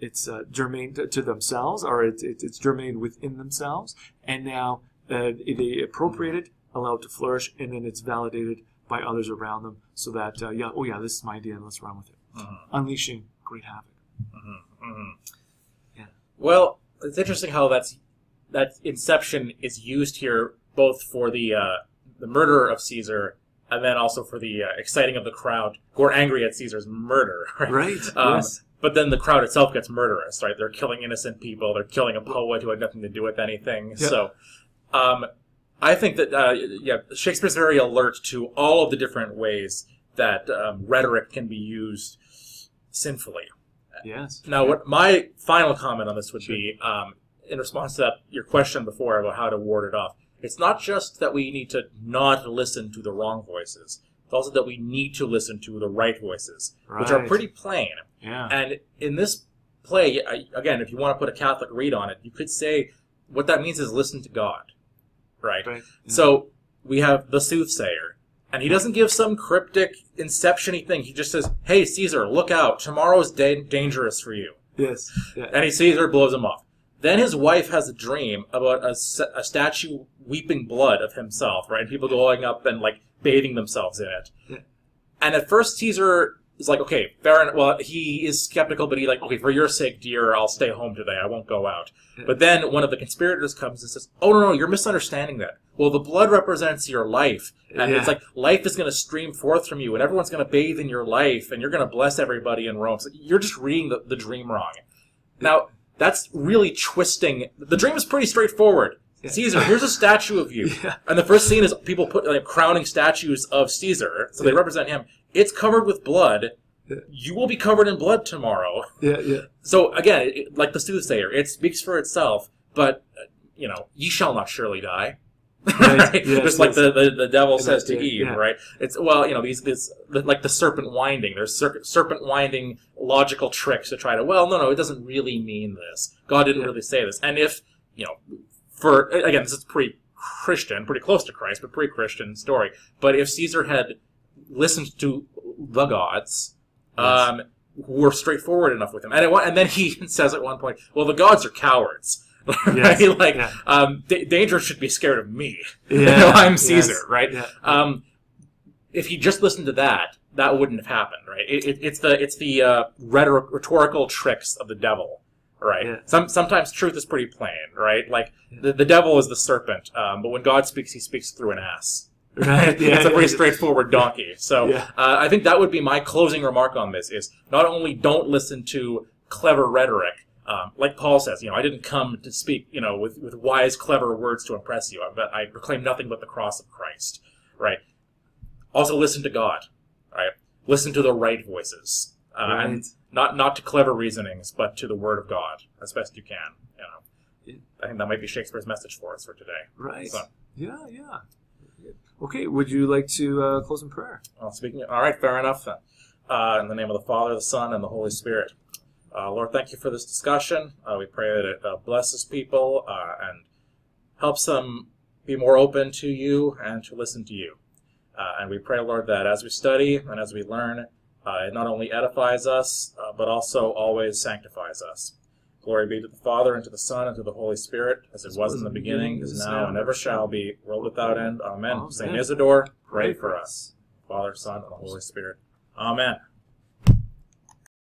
it's uh, germane to, to themselves, or it, it, it's germane within themselves, and now uh, they appropriate it, allow it to flourish, and then it's validated by others around them, so that uh, yeah, oh yeah, this is my idea, and let's run with it, Mhm. unleashing great havoc. Mhm. Yeah. Well, it's interesting how that's that inception is used here both for the uh, the murder of Caesar and then also for the uh, exciting of the crowd who are angry at Caesar's murder. Right. Right. Um, yes. But then the crowd itself gets murderous, right? They're killing innocent people. They're killing a poet who had nothing to do with anything. So, um, I think that uh, yeah, Shakespeare's very alert to all of the different ways that um, rhetoric can be used sinfully. Yes. Now, what my final comment on this would be, um, in response to that, your question before about how to ward it off, it's not just that we need to not listen to the wrong voices. It's also that we need to listen to the right voices, which are pretty plain. Yeah. And in this play, again, if you want to put a Catholic read on it, you could say what that means is listen to God, right? Right. So we have the soothsayer, and he doesn't give some cryptic inception-y thing. He just says, "Hey, Caesar, look out! Tomorrow's da- dangerous for you." Yes. Yeah. And he Caesar blows him off. Then his wife has a dream about a, a statue weeping blood of himself, right? And people going up and like bathing themselves in it. Yeah. And at first, Caesar is like, okay, fair enough. Well, he is skeptical, but he like, okay, for your sake, dear, I'll stay home today. I won't go out. Hmm. But then one of the conspirators comes and says, oh, no, no, you're misunderstanding that. Well, the blood represents your life. And it's like life is going to stream forth from you, and everyone's going to bathe in your life, and you're going to bless everybody in Rome. So you're just reading the, the dream wrong. Now, that's really twisting. The dream is pretty straightforward. Yeah. Caesar, here's a statue of you. Yeah. And the first scene is people put like, crowning statues of Caesar, so they Yeah. represent him. It's covered with blood. Yeah. You will be covered in blood tomorrow. Yeah. Yeah. So again, it, like the soothsayer, it speaks for itself. But uh, you know, ye shall not surely die. Right. Yes, Just like yes. the, the, the devil And says to Eve, yeah. right? It's well, you know, these this like the serpent winding. There's ser- serpent winding logical tricks to try to. Well, no, no, it doesn't really mean this. God didn't Yeah. really say this. And if you know, for again, this is pretty Christian, pretty close to Christ, but pre-Christian story. But if Caesar had listened to the gods, um, who were straightforward enough with him, and, it, and then he says at one point, "Well, the gods are cowards." Yes. right? Like, Yeah. um, da- danger should be scared of me. Yeah. I'm Yes. Caesar, right? Yeah. Um, if he just listened to that, that wouldn't have happened, right? It, it, it's the it's the uh, rhetoric, rhetorical tricks of the devil, right? Yeah. Some sometimes truth is pretty plain, right? Like the, the devil is the serpent, um, but when God speaks, he speaks through an ass. Right. Yeah. it's a pretty straightforward donkey. So Yeah. uh, I think that would be my closing remark on this: is not only don't listen to clever rhetoric, um, like Paul says, you know, I didn't come to speak, you know, with, with wise, clever words to impress you, but I proclaim nothing but the cross of Christ, right? Also, listen to God, right? Listen to the right voices, uh, and not not to clever reasonings, but to the Word of God as best you can. You know, I think that might be Shakespeare's message for us for today. Right. So- Yeah. Yeah. Okay. Would you like to uh, close in prayer? Well, speaking. All right, fair enough. Then. Uh, in the name of the Father, the Son, and the Holy Spirit. Uh, Lord, thank you for this discussion. Uh, we pray that it uh, blesses people uh, and helps them be more open to you and to listen to you. And we pray, Lord, that as we study and as we learn, it not only edifies us, but also always sanctifies us. Glory be to the Father, and to the Son, and to the Holy Spirit, as it was in the beginning, is now, and ever shall be, world without end. Amen. Amen. Saint Isidore, pray for us. Father, Son, and the Holy Spirit. Amen.